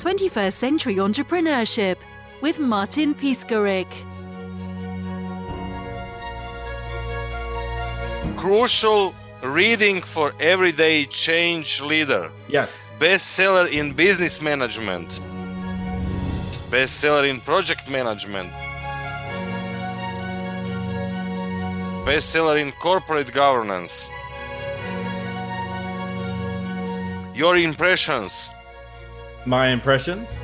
21st Century Entrepreneurship with Martin Piskarik. Crucial reading for everyday change leader. Yes. Bestseller in business management. Bestseller in project management. Bestseller in corporate governance. Your impressions. My impressions?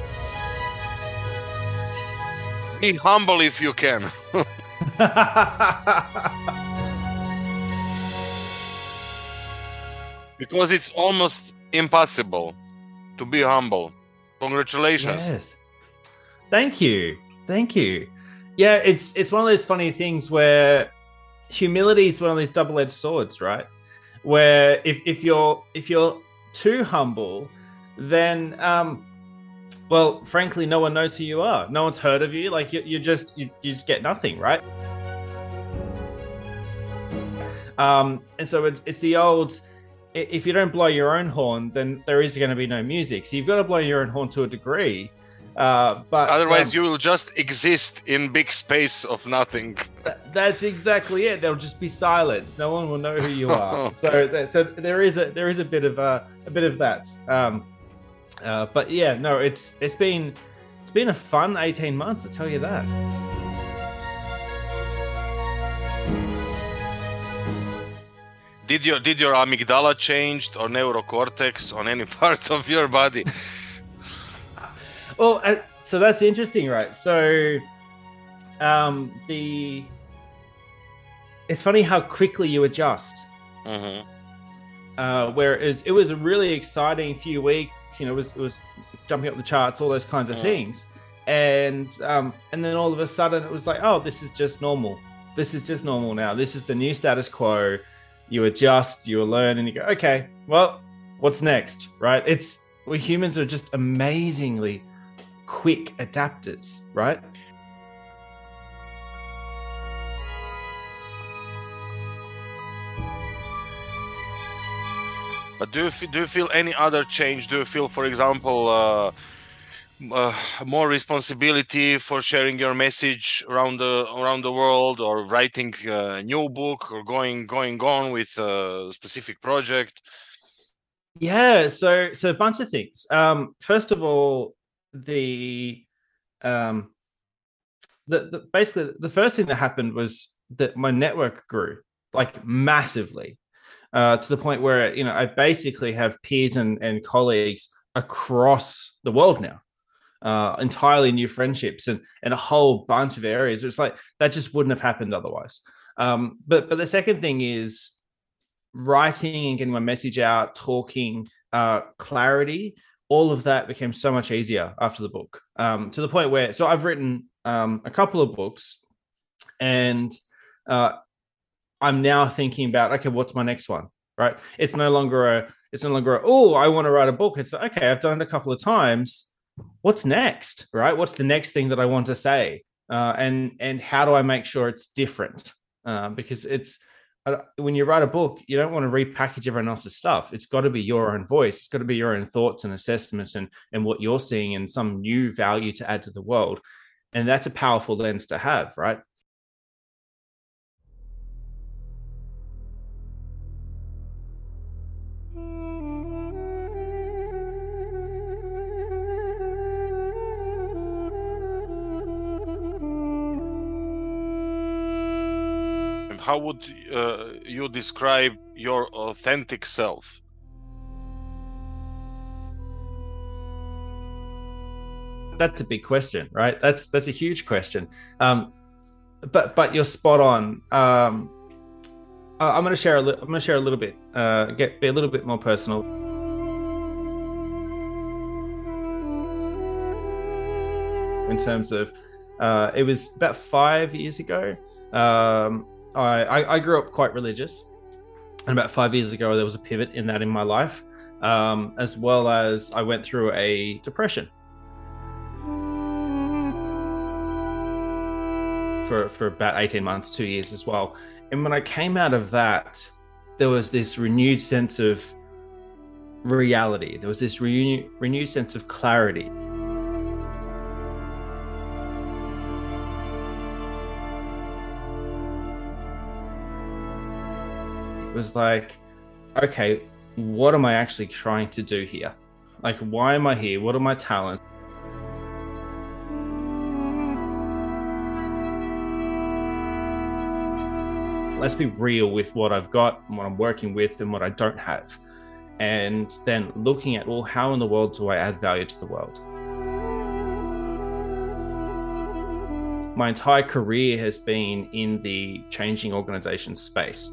Be humble if you can. because it's almost impossible to be humble. Congratulations. Yes. Thank you. Thank you. Yeah, it's it's one of those funny things where humility is one of these double-edged swords, right? Where if, if you're if you're too humble, then um well, frankly, no one knows who you are. No one's heard of you. Like you, you just you, you just get nothing, right? Um, and so it, it's the old if you don't blow your own horn, then there is going to be no music. So you've got to blow your own horn to a degree. Uh, but otherwise, um, you will just exist in big space of nothing. Th- that's exactly it. There'll just be silence. No one will know who you are. Okay. So, th- so there is a there is a bit of a, a bit of that. Um, uh, but yeah, no, it's it's been it's been a fun eighteen months. I tell you that. Did your did your amygdala changed or neurocortex on any part of your body? Well, uh, so that's interesting, right? So, um, the it's funny how quickly you adjust. hmm Uh, whereas it was a really exciting few weeks. You know, it was it was jumping up the charts, all those kinds of things, and um, and then all of a sudden it was like, oh, this is just normal. This is just normal now. This is the new status quo. You adjust, you learn, and you go, okay, well, what's next, right? It's we humans are just amazingly quick adapters, right? But do you fe- do you feel any other change? Do you feel, for example, uh, uh, more responsibility for sharing your message around the around the world, or writing a new book, or going going on with a specific project? Yeah, so so a bunch of things. Um, first of all, the um, the, the basically the first thing that happened was that my network grew like massively uh, to the point where you know I basically have peers and, and colleagues across the world now, uh, entirely new friendships and and a whole bunch of areas. It's like that just wouldn't have happened otherwise. Um, but but the second thing is writing and getting my message out, talking, uh, clarity, all of that became so much easier after the book. Um, to the point where, so I've written um, a couple of books, and uh, I'm now thinking about okay, what's my next one? Right? It's no longer a, it's no longer oh, I want to write a book. It's okay, I've done it a couple of times. What's next? Right? What's the next thing that I want to say? Uh, and and how do I make sure it's different? Uh, because it's uh, when you write a book, you don't want to repackage everyone else's stuff. It's got to be your own voice. It's got to be your own thoughts and assessments and and what you're seeing and some new value to add to the world. And that's a powerful lens to have, right? How would uh, you describe your authentic self? That's a big question, right? That's that's a huge question. Um, but but you're spot on. Um, I'm going to share a li- I'm going to share a little bit. Uh, get be a little bit more personal. in terms of uh, it was about five years ago. Um, I, I, I grew up quite religious, and about five years ago there was a pivot in that in my life, um, as well as I went through a depression for for about eighteen months, two years as well. And when I came out of that, there was this renewed sense of reality. There was this renew, renewed sense of clarity. Was like, okay, what am I actually trying to do here? Like, why am I here? What are my talents? Let's be real with what I've got and what I'm working with and what I don't have. And then looking at, well, how in the world do I add value to the world? My entire career has been in the changing organization space.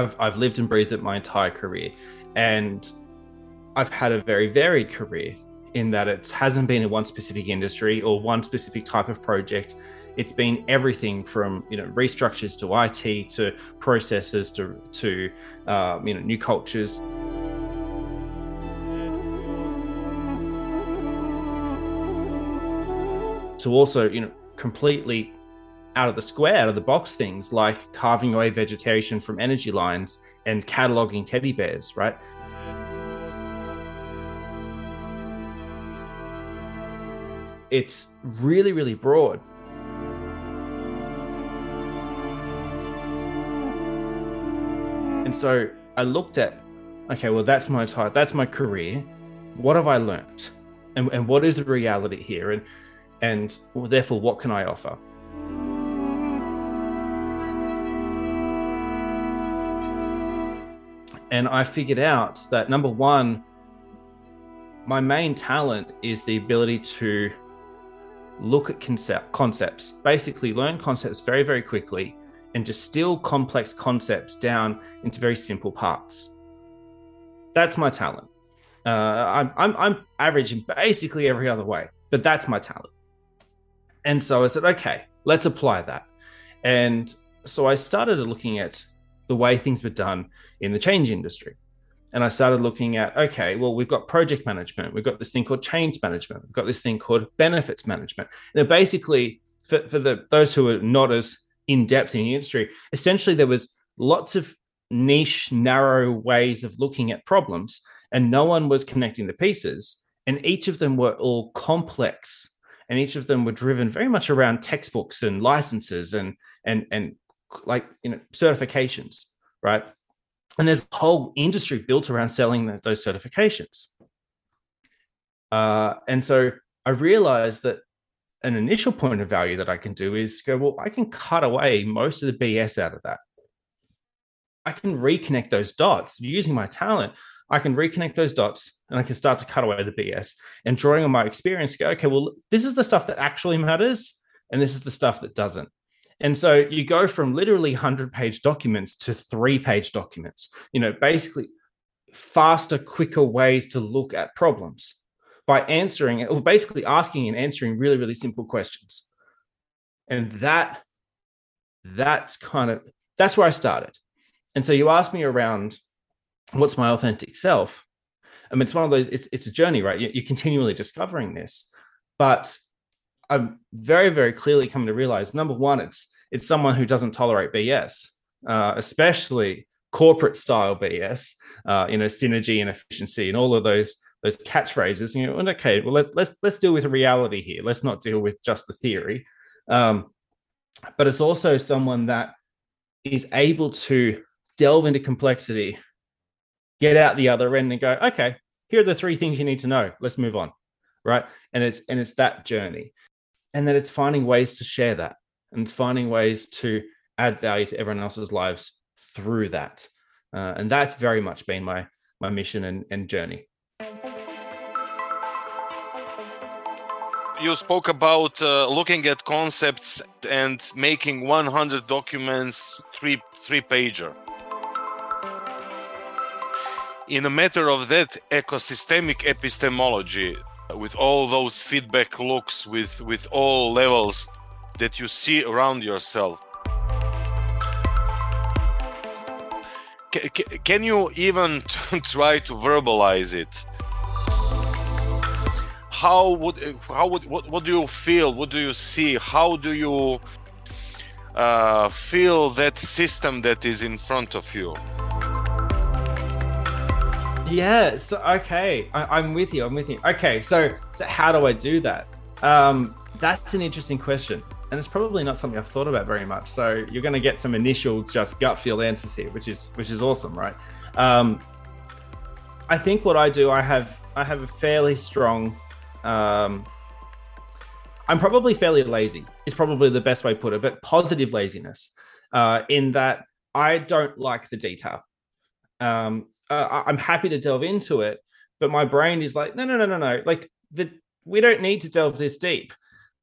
I've, I've lived and breathed it my entire career. And I've had a very varied career in that it hasn't been in one specific industry or one specific type of project. It's been everything from you know restructures to IT to processes to to um, you know new cultures. To also you know completely out of the square, out of the box things like carving away vegetation from energy lines and cataloging teddy bears, right? It's really, really broad. And so I looked at, okay, well, that's my type, that's my career. What have I learned? And, and what is the reality here? And and well, therefore, what can I offer? And I figured out that number one, my main talent is the ability to look at concept concepts, basically learn concepts very, very quickly and distill complex concepts down into very simple parts. That's my talent. Uh, I'm, I'm, I'm average in basically every other way, but that's my talent. And so I said, okay, let's apply that. And so I started looking at the way things were done in the change industry. And I started looking at, okay, well, we've got project management, we've got this thing called change management, we've got this thing called benefits management. And basically, for, for the those who are not as in depth in the industry, essentially there was lots of niche, narrow ways of looking at problems, and no one was connecting the pieces. And each of them were all complex, and each of them were driven very much around textbooks and licenses and and and like you know certifications, right? And there's a whole industry built around selling those certifications. Uh, and so I realized that an initial point of value that I can do is go, well, I can cut away most of the BS out of that. I can reconnect those dots using my talent. I can reconnect those dots and I can start to cut away the BS and drawing on my experience, go, okay, well, this is the stuff that actually matters and this is the stuff that doesn't. And so you go from literally 100 page documents to three page documents, you know, basically faster, quicker ways to look at problems by answering or basically asking and answering really, really simple questions. And that, that's kind of, that's where I started. And so you asked me around what's my authentic self. I mean, it's one of those, it's, it's a journey, right? You're continually discovering this. But I'm very, very clearly coming to realize number one, it's it's someone who doesn't tolerate BS, uh, especially corporate style BS, uh, you know, synergy and efficiency and all of those those catchphrases. You know, and okay, well let's let's let's deal with reality here. Let's not deal with just the theory. Um, but it's also someone that is able to delve into complexity, get out the other end, and go, okay, here are the three things you need to know. Let's move on, right? And it's and it's that journey and that it's finding ways to share that and finding ways to add value to everyone else's lives through that. Uh, and that's very much been my my mission and, and journey. You spoke about uh, looking at concepts and making 100 documents three three pager. In a matter of that ecosystemic epistemology, with all those feedback looks with with all levels that you see around yourself can you even try to verbalize it how would how would what, what do you feel what do you see how do you uh, feel that system that is in front of you Yes. Okay, I, am with you. I'm with you. Okay. So so how do I do that? Um, that's an interesting question. And it's probably not something I've thought about very much. So you're going to get some initial just gut feel answers here, which is which is awesome, right? Um, I think what I do, I have I have a fairly strong. Um, I'm probably fairly lazy. Is probably the best way to put it, but positive laziness, uh, in that I don't like the detail. Um, uh, I'm happy to delve into it, but my brain is like, no, no, no, no, no. Like the we don't need to delve this deep.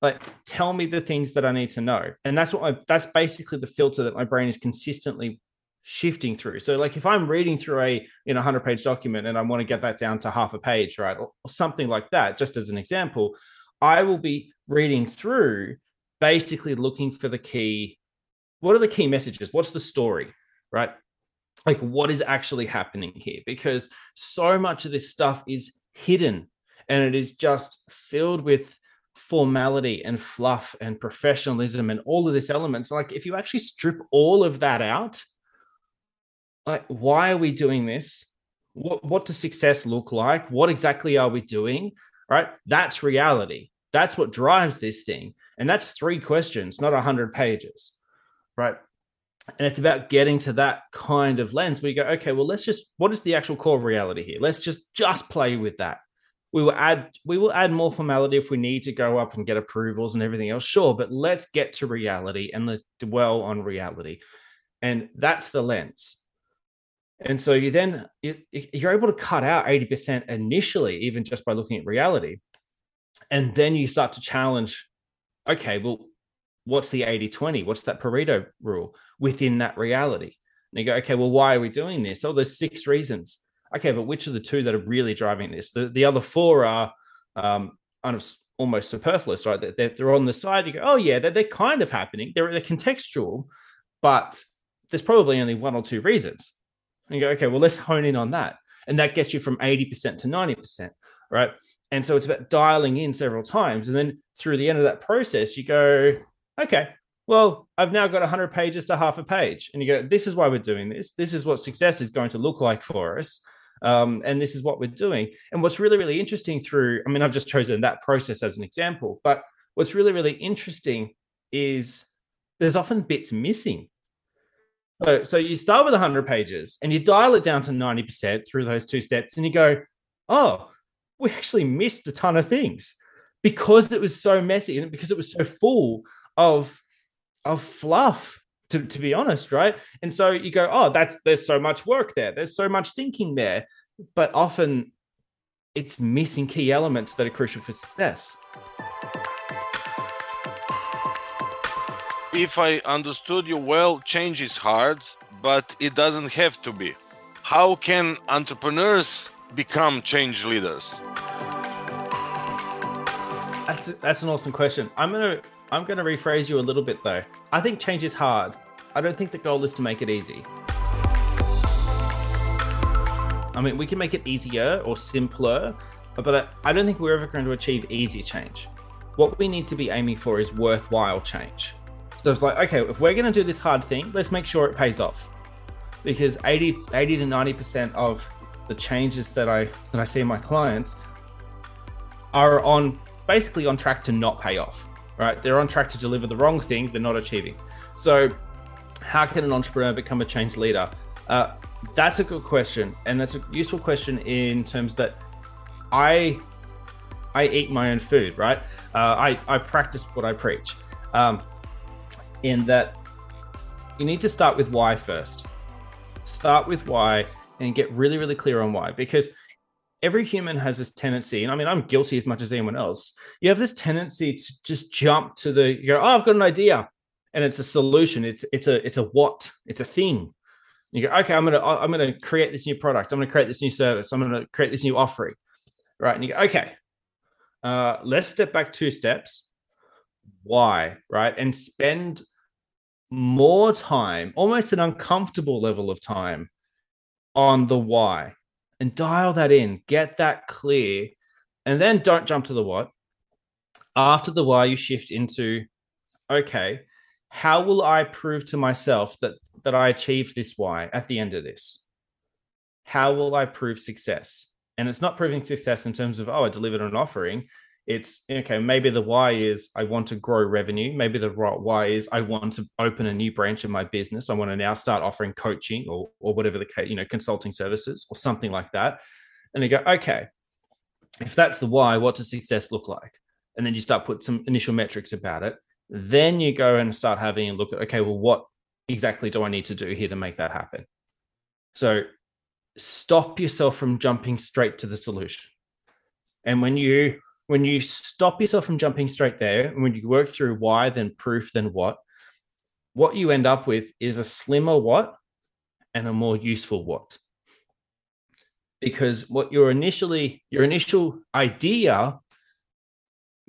Like, tell me the things that I need to know, and that's what I, that's basically the filter that my brain is consistently shifting through. So, like, if I'm reading through a in a hundred page document and I want to get that down to half a page, right, or, or something like that, just as an example, I will be reading through, basically looking for the key. What are the key messages? What's the story, right? Like, what is actually happening here? Because so much of this stuff is hidden and it is just filled with formality and fluff and professionalism and all of this elements. Like if you actually strip all of that out like why are we doing this? What what does success look like? What exactly are we doing? Right? That's reality. That's what drives this thing. And that's three questions not a 100 pages. Right? And it's about getting to that kind of lens where you go okay well let's just what is the actual core reality here? Let's just just play with that we will add we will add more formality if we need to go up and get approvals and everything else sure but let's get to reality and let's dwell on reality. And that's the lens. And so you then you're able to cut out 80% initially even just by looking at reality. And then you start to challenge okay well what's the 80-20 what's that pareto rule within that reality? And you go okay well why are we doing this? Oh there's six reasons okay, but which are the two that are really driving this? The, the other four are um, almost superfluous, right? They're, they're on the side. You go, oh, yeah, they're, they're kind of happening. They're, they're contextual, but there's probably only one or two reasons. And you go, okay, well, let's hone in on that. And that gets you from 80% to 90%, right? And so it's about dialing in several times. And then through the end of that process, you go, okay, well, I've now got 100 pages to half a page. And you go, this is why we're doing this. This is what success is going to look like for us. Um, and this is what we're doing. And what's really, really interesting through, I mean, I've just chosen that process as an example, but what's really, really interesting is there's often bits missing. So, so you start with 100 pages and you dial it down to 90% through those two steps, and you go, oh, we actually missed a ton of things because it was so messy and because it was so full of of fluff to, to be honest, right? And so you go, oh, that's there's so much work there, there's so much thinking there, but often it's missing key elements that are crucial for success. If I understood you well, change is hard, but it doesn't have to be. How can entrepreneurs become change leaders? That's that's an awesome question. I'm gonna I'm going to rephrase you a little bit though. I think change is hard. I don't think the goal is to make it easy. I mean, we can make it easier or simpler, but I don't think we're ever going to achieve easy change. What we need to be aiming for is worthwhile change. So it's like, okay, if we're going to do this hard thing, let's make sure it pays off. Because 80, 80 to 90% of the changes that I that I see in my clients are on basically on track to not pay off right? They're on track to deliver the wrong thing, they're not achieving. So, how can an entrepreneur become a change leader? Uh, that's a good question, and that's a useful question in terms that I I eat my own food, right? Uh, I I practice what I preach. Um, in that, you need to start with why first. Start with why and get really really clear on why because every human has this tendency, and I mean, I'm guilty as much as anyone else. You have this tendency to just jump to the, you go, oh, I've got an idea, and it's a solution. It's it's a it's a what? It's a thing. You go, okay, I'm gonna I'm gonna create this new product. I'm gonna create this new service. I'm gonna create this new offering, right? And you go, okay, uh, let's step back two steps. Why, right? And spend more time, almost an uncomfortable level of time, on the why and dial that in, get that clear, and then don't jump to the what. After the why, you shift into okay, how will I prove to myself that that I achieved this why at the end of this? How will I prove success? And it's not proving success in terms of, oh, I delivered an offering. It's okay maybe the why is i want to grow revenue. Maybe the why is i want to open a new branch of my business. I want to now start offering coaching or or whatever the case you know consulting services or something like that. And you go okay if that's the why what does success look like? And then you start put some initial metrics about it. Then you go and start having a look at okay well what exactly do i need to do here to make that happen? So stop yourself from jumping straight to the solution. And when you when you stop yourself from jumping straight there, and when you work through why, then proof, then what, what you end up with is a slimmer what and a more useful what. Because what your initially your initial idea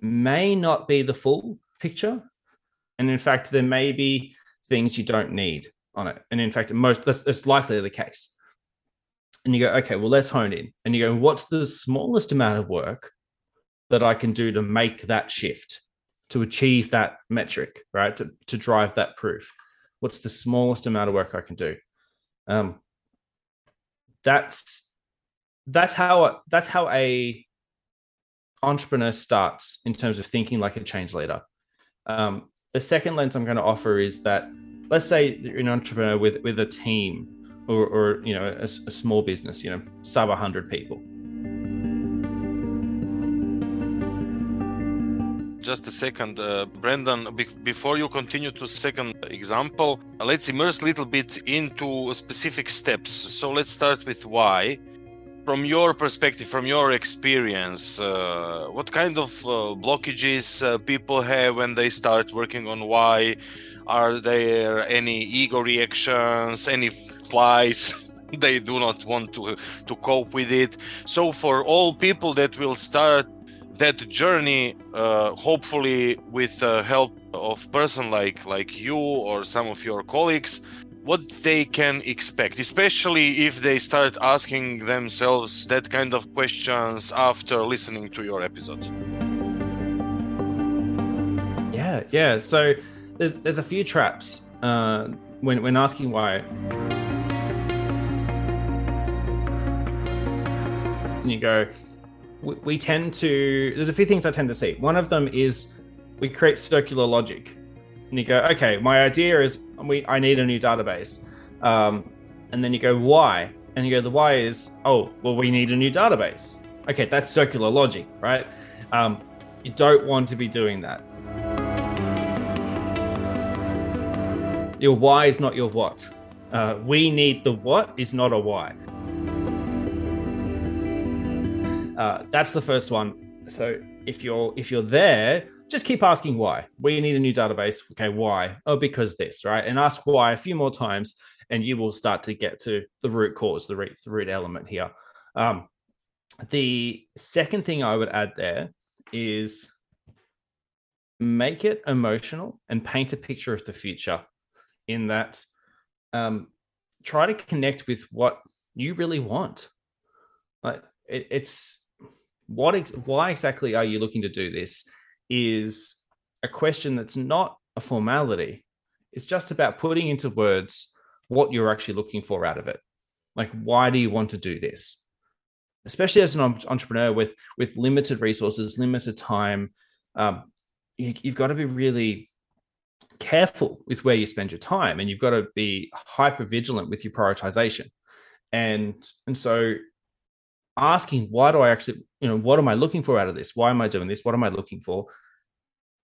may not be the full picture, and in fact, there may be things you don't need on it. And in fact, most that's, that's likely the case. And you go, okay, well, let's hone in. And you go, what's the smallest amount of work that I can do to make that shift, to achieve that metric, right? To, to drive that proof. What's the smallest amount of work I can do? Um, that's that's how that's how a entrepreneur starts in terms of thinking like a change leader. Um, the second lens I'm going to offer is that let's say you're an entrepreneur with with a team or, or you know a, a small business, you know, sub 100 people just a second, uh, Brendon. Be- before you continue to second example, let's immerse a little bit into specific steps. So let's start with why. From your perspective, from your experience, uh, what kind of uh, blockages uh, people have when they start working on why? Are there any ego reactions, any flies? they do not want to to cope with it. So for all people that will start that journey uh, hopefully with the help of person like like you or some of your colleagues what they can expect especially if they start asking themselves that kind of questions after listening to your episode. Yeah yeah so there's there's a few traps uh, when when asking why. And you go we, tend to there's a few things I tend to see. One of them is we create circular logic, and you go, okay, my idea is we I need a new database, um, and then you go why, and you go the why is oh well we need a new database. Okay, that's circular logic, right? Um, you don't want to be doing that. Your why is not your what. Uh, we need the what is not a why. Uh, that's the first one. So if you're if you're there, just keep asking why. We need a new database. Okay, why? Oh, because this, right? And ask why a few more times, and you will start to get to the root cause, the root, the root element here. Um, the second thing I would add there is make it emotional and paint a picture of the future. In that, um, try to connect with what you really want. Like it, it's what ex- why exactly are you looking to do this is a question that's not a formality. It's just about putting into words what you're actually looking for out of it. Like why do you want to do this? Especially as an entrepreneur with with limited resources limited time um, you, you've got to be really careful with where you spend your time and you've got to be hyper vigilant with your prioritization. And and so asking why do I actually, you know, what am I looking for out of this? Why am I doing this? What am I looking for?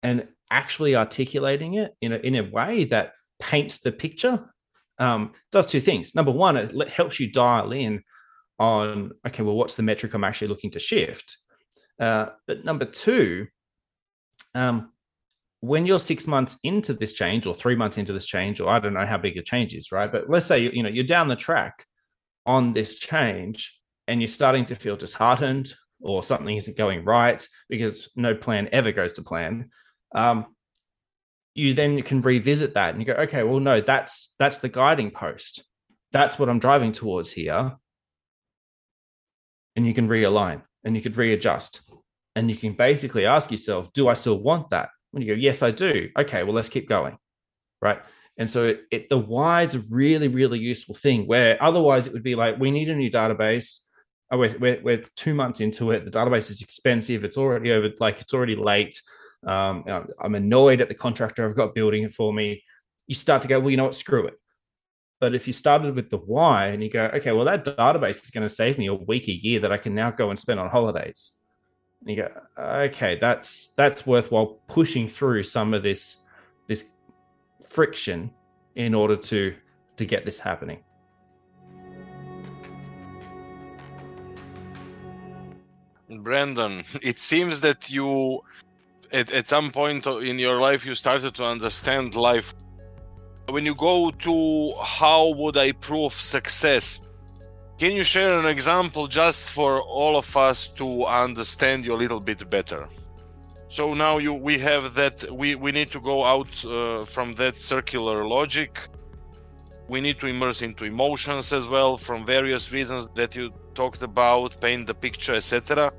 And actually articulating it in a, in a way that paints the picture um, does two things. Number one, it helps you dial in on, okay, well, what's the metric I'm actually looking to shift? Uh, but number two, um, when you're six months into this change or three months into this change, or I don't know how big a change is, right? But let's say, you know, you're down the track on this change and you're starting to feel disheartened or something isn't going right because no plan ever goes to plan um, you then can revisit that and you go okay well no that's that's the guiding post. That's what i'm driving towards here. And you can realign and you could readjust and you can basically ask yourself do i still want that? When you go yes i do. Okay well let's keep going. Right? And so it, it, the why is a really really useful thing where otherwise it would be like we need a new database oh, we're, we're, we're two months into it. The database is expensive. It's already over, like it's already late. Um, I'm annoyed at the contractor I've got building it for me. You start to go, well, you know what, screw it. But if you started with the why and you go, okay, well, that database is going to save me a week, a year that I can now go and spend on holidays. And you go, okay, that's that's worthwhile pushing through some of this this friction in order to to get this happening. Brandon, it seems that you at, at some point in your life you started to understand life when you go to how would I prove success, can you share an example just for all of us to understand you a little bit better? So now you we have that we, we need to go out uh, from that circular logic. We need to immerse into emotions as well from various reasons that you talked about, paint the picture, etc.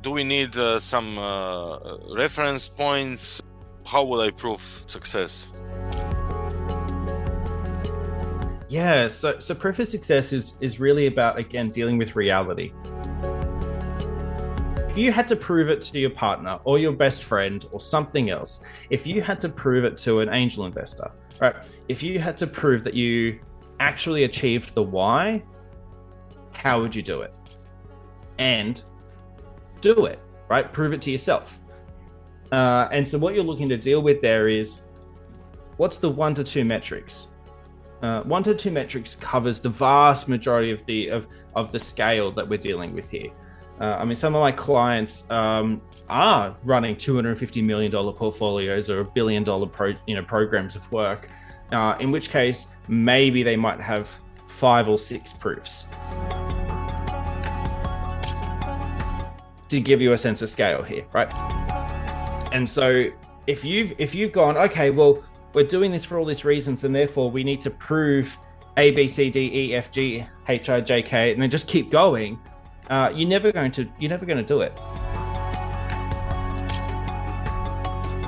Do we need uh, some uh, reference points? How would I prove success? Yeah, so so proof of success is is really about again dealing with reality. If you had to prove it to your partner or your best friend or something else, if you had to prove it to an angel investor, right? If you had to prove that you actually achieved the why, how would you do it? And do it, right? Prove it to yourself. Uh, and so what you're looking to deal with there is what's the one to two metrics uh, one to two metrics covers the vast majority of the of, of the scale that we're dealing with here. Uh, I mean, some of my clients um, are running 250 million dollar portfolios or a billion dollar pro, you know programs of work. Uh, in which case, maybe they might have five or six proofs to give you a sense of scale here, right? And so, if you've if you've gone, okay, well, we're doing this for all these reasons, and therefore we need to prove A, B, C, D, E, F, G, H, I, J, K, and then just keep going. Uh, you're never going to you're never going to do it.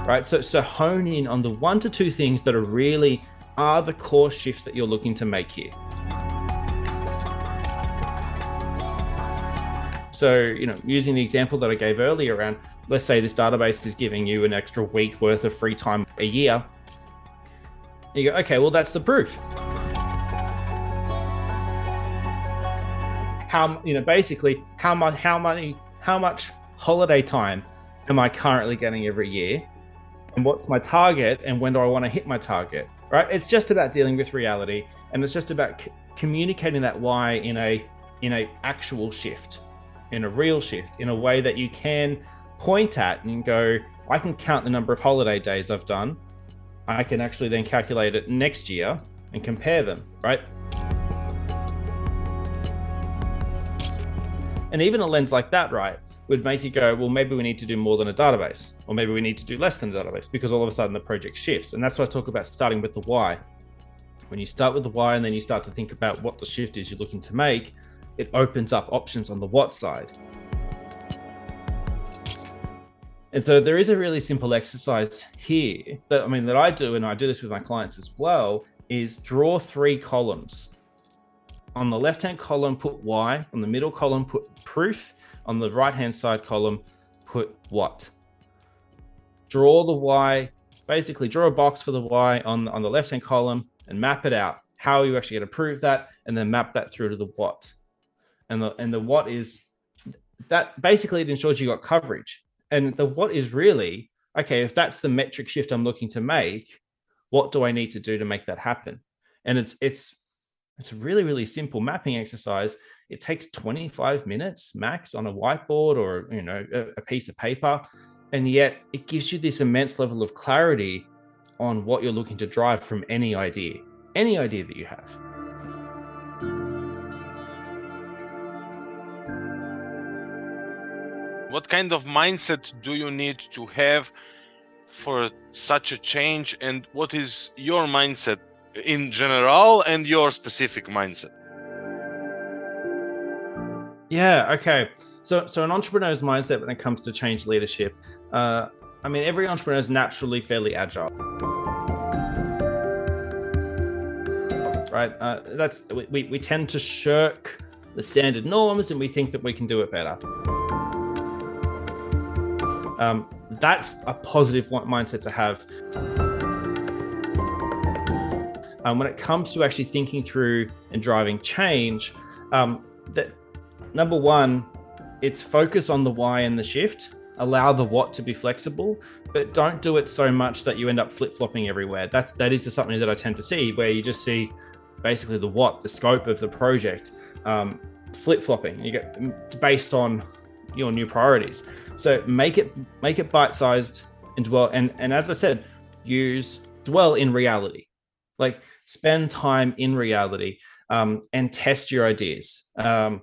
Right. So so hone in on the one to two things that are really are the core shifts that you're looking to make here. So, you know, using the example that I gave earlier around, let's say this database is giving you an extra week worth of free time a year you go, okay, well, that's the proof. How you know, basically, how much, how many, how much holiday time am I currently getting every year, and what's my target, and when do I want to hit my target? Right? It's just about dealing with reality, and it's just about c- communicating that why in a in a actual shift, in a real shift, in a way that you can point at and go, I can count the number of holiday days I've done. I can actually then calculate it next year and compare them, right? And even a lens like that, right, would make you go, well, maybe we need to do more than a database, or maybe we need to do less than a database because all of a sudden the project shifts. And that's why I talk about starting with the why. When you start with the why and then you start to think about what the shift is you're looking to make, it opens up options on the what side. And so there is a really simple exercise here that I mean that I do, and I do this with my clients as well, is draw three columns. On the left-hand column, put why. On the middle column, put proof. On the right-hand side column, put what. Draw the why. Basically, draw a box for the why on, on the left-hand column and map it out. How are you actually going to prove that? And then map that through to the what. And the and the what is that basically it ensures you got coverage and the what is really okay if that's the metric shift i'm looking to make what do i need to do to make that happen and it's it's it's a really really simple mapping exercise. It takes 25 minutes max on a whiteboard or you know a, a piece of paper and yet it gives you this immense level of clarity on what you're looking to drive from any idea any idea that you have. What kind of mindset do you need to have for such a change and what is your mindset in general and your specific mindset yeah okay so so an entrepreneur's mindset when it comes to change leadership uh, i mean every entrepreneur is naturally fairly agile right uh, that's we, we tend to shirk the standard norms and we think that we can do it better. Um, that's a positive mindset to have. Um, when it comes to actually thinking through and driving change, um, that number one, it's focus on the why and the shift. Allow the what to be flexible, but don't do it so much that you end up flip flopping everywhere. That's that is something that I tend to see where you just see basically the what, the scope of the project, um, flip flopping. You get based on your new priorities. So make it make it bite sized and dwell. And and as I said, use dwell in reality. Like spend time in reality um, and test your ideas. Um,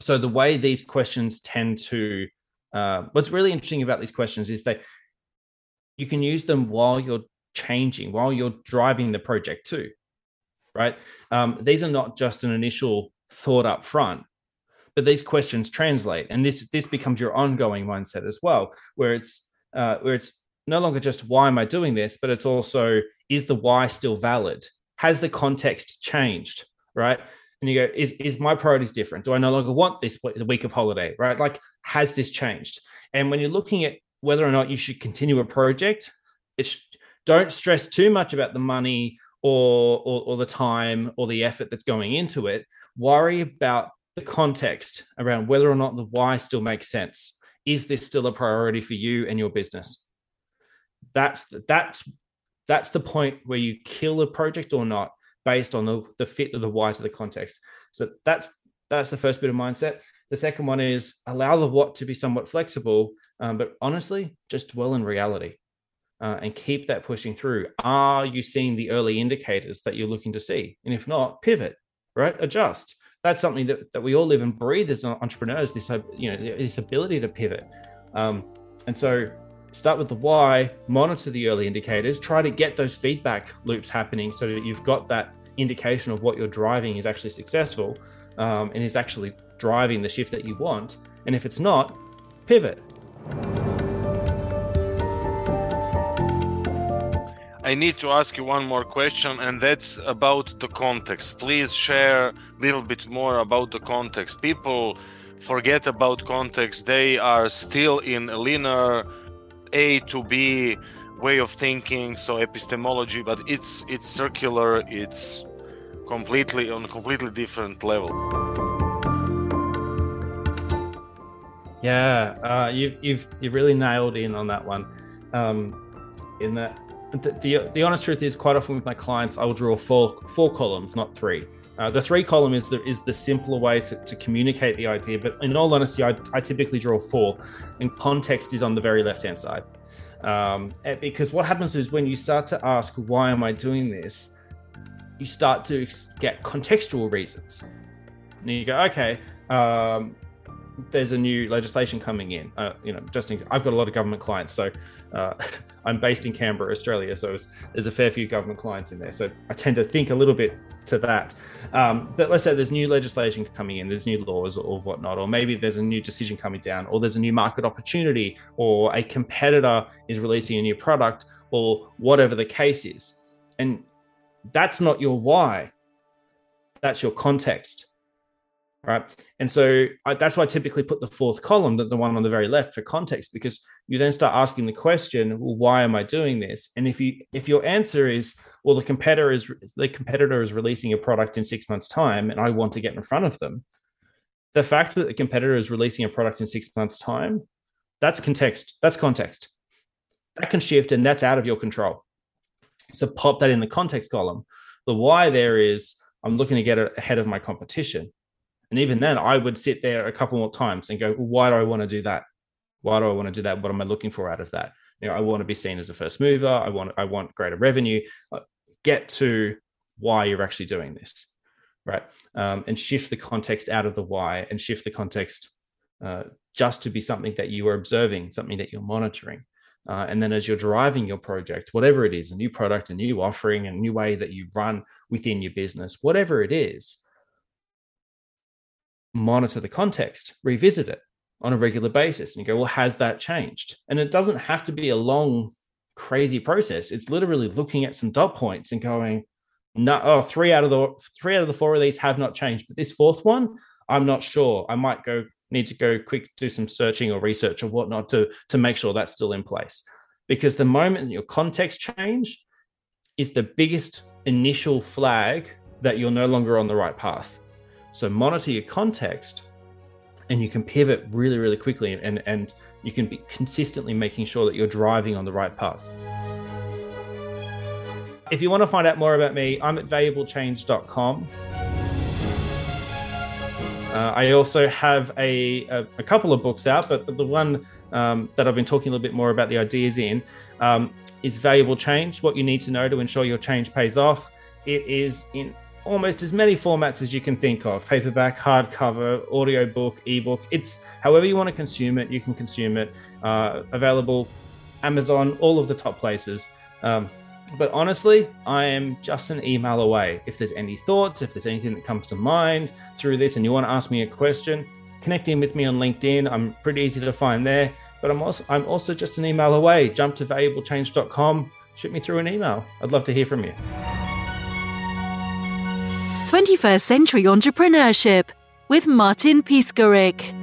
so the way these questions tend to uh, what's really interesting about these questions is that you can use them while you're changing, while you're driving the project too, right? Um, these are not just an initial thought up front but these questions translate and this this becomes your ongoing mindset as well where it's uh, where it's no longer just why am i doing this but it's also is the why still valid has the context changed right? And you go is is my priorities different? Do i no longer want this week of holiday right? Like has this changed? And when you're looking at whether or not you should continue a project it's don't stress too much about the money or, or, or the time or the effort that's going into it. Worry about the context around whether or not the why still makes sense. Is this still a priority for you and your business? That's that's that's the point where you kill a project or not based on the, the fit of the why to the context. So that's that's the first bit of mindset. The second one is allow the what to be somewhat flexible, um, but honestly, just dwell in reality uh, and keep that pushing through. Are you seeing the early indicators that you're looking to see? And if not, pivot, right? Adjust that's something that, that we all live and breathe as entrepreneurs this you know this ability to pivot um, and so start with the why monitor the early indicators try to get those feedback loops happening so that you've got that indication of what you're driving is actually successful um, and is actually driving the shift that you want and if it's not pivot I need to ask you one more question, and that's about the context. Please share a little bit more about the context. People forget about context, they are still in linear A to B way of thinking, so epistemology, but it's it's circular, it's completely on a completely different level. Yeah, uh, you've you've you've really nailed in on that one. Um, in that the, the, the honest truth is quite often with my clients i will draw four four columns not three uh, the three column is the is the simpler way to, to communicate the idea but in all honesty I, I typically draw four and context is on the very left hand side. Um, because what happens is when you start to ask why am i doing this? You start to get contextual reasons. And you go okay um, there's a new legislation coming in. Uh, you know, just in, I've got a lot of government clients, so uh, I'm based in Canberra, Australia. So there's a fair few government clients in there. So I tend to think a little bit to that. Um, but let's say there's new legislation coming in, there's new laws or whatnot, or maybe there's a new decision coming down, or there's a new market opportunity, or a competitor is releasing a new product, or whatever the case is. And that's not your why. That's your context right? And so I, that's why I typically put the fourth column, the, the one on the very left, for context, because you then start asking the question, well, why am I doing this? And if you if your answer is, well, the competitor is the competitor is releasing a product in six months' time, and I want to get in front of them, the fact that the competitor is releasing a product in six months' time, that's context. That's context. That can shift, and that's out of your control. So pop that in the context column. The why there is I'm looking to get ahead of my competition and even then, I would sit there a couple more times and go, why do I want to do that? Why do I want to do that? What am I looking for out of that? You know, I want to be seen as a first mover. I want I want greater revenue. Uh, get to why you're actually doing this, right? Um, and shift the context out of the why and shift the context uh, just to be something that you are observing, something that you're monitoring. Uh, and then as you're driving your project, whatever it is, a new product, a new offering, a new way that you run within your business, whatever it is, monitor the context, revisit it on a regular basis. And you go, well, has that changed? And it doesn't have to be a long, crazy process. It's literally looking at some dot points and going, no, oh, three out of the three out of the four of these have not changed, but this fourth one, I'm not sure. I might go need to go quick do some searching or research or whatnot to to make sure that's still in place. Because the moment your context change is the biggest initial flag that you're no longer on the right path. So monitor your context and you can pivot really, really quickly and, and you can be consistently making sure that you're driving on the right path. If you want to find out more about me, I'm at valuablechange.com. Uh, I also have a, a, a, couple of books out, but the one um, that I've been talking a little bit more about the ideas in um, is Valuable Change What You Need to Know to Ensure Your Change Pays Off. It is in almost as many formats as you can think of paperback, hardcover, audiobook, ebook. It's however you want to consume it, you can consume it. Uh, available Amazon, all of the top places. Um, but honestly, I am just an email away. If there's any thoughts, if there's anything that comes to mind through this and you want to ask me a question, connect in with me on LinkedIn. I'm pretty easy to find there. But I'm also I'm also just an email away. Jump to valuablechange.com, shoot me through an email. I'd love to hear from you. 21st Century Entrepreneurship with Martin Piskarik.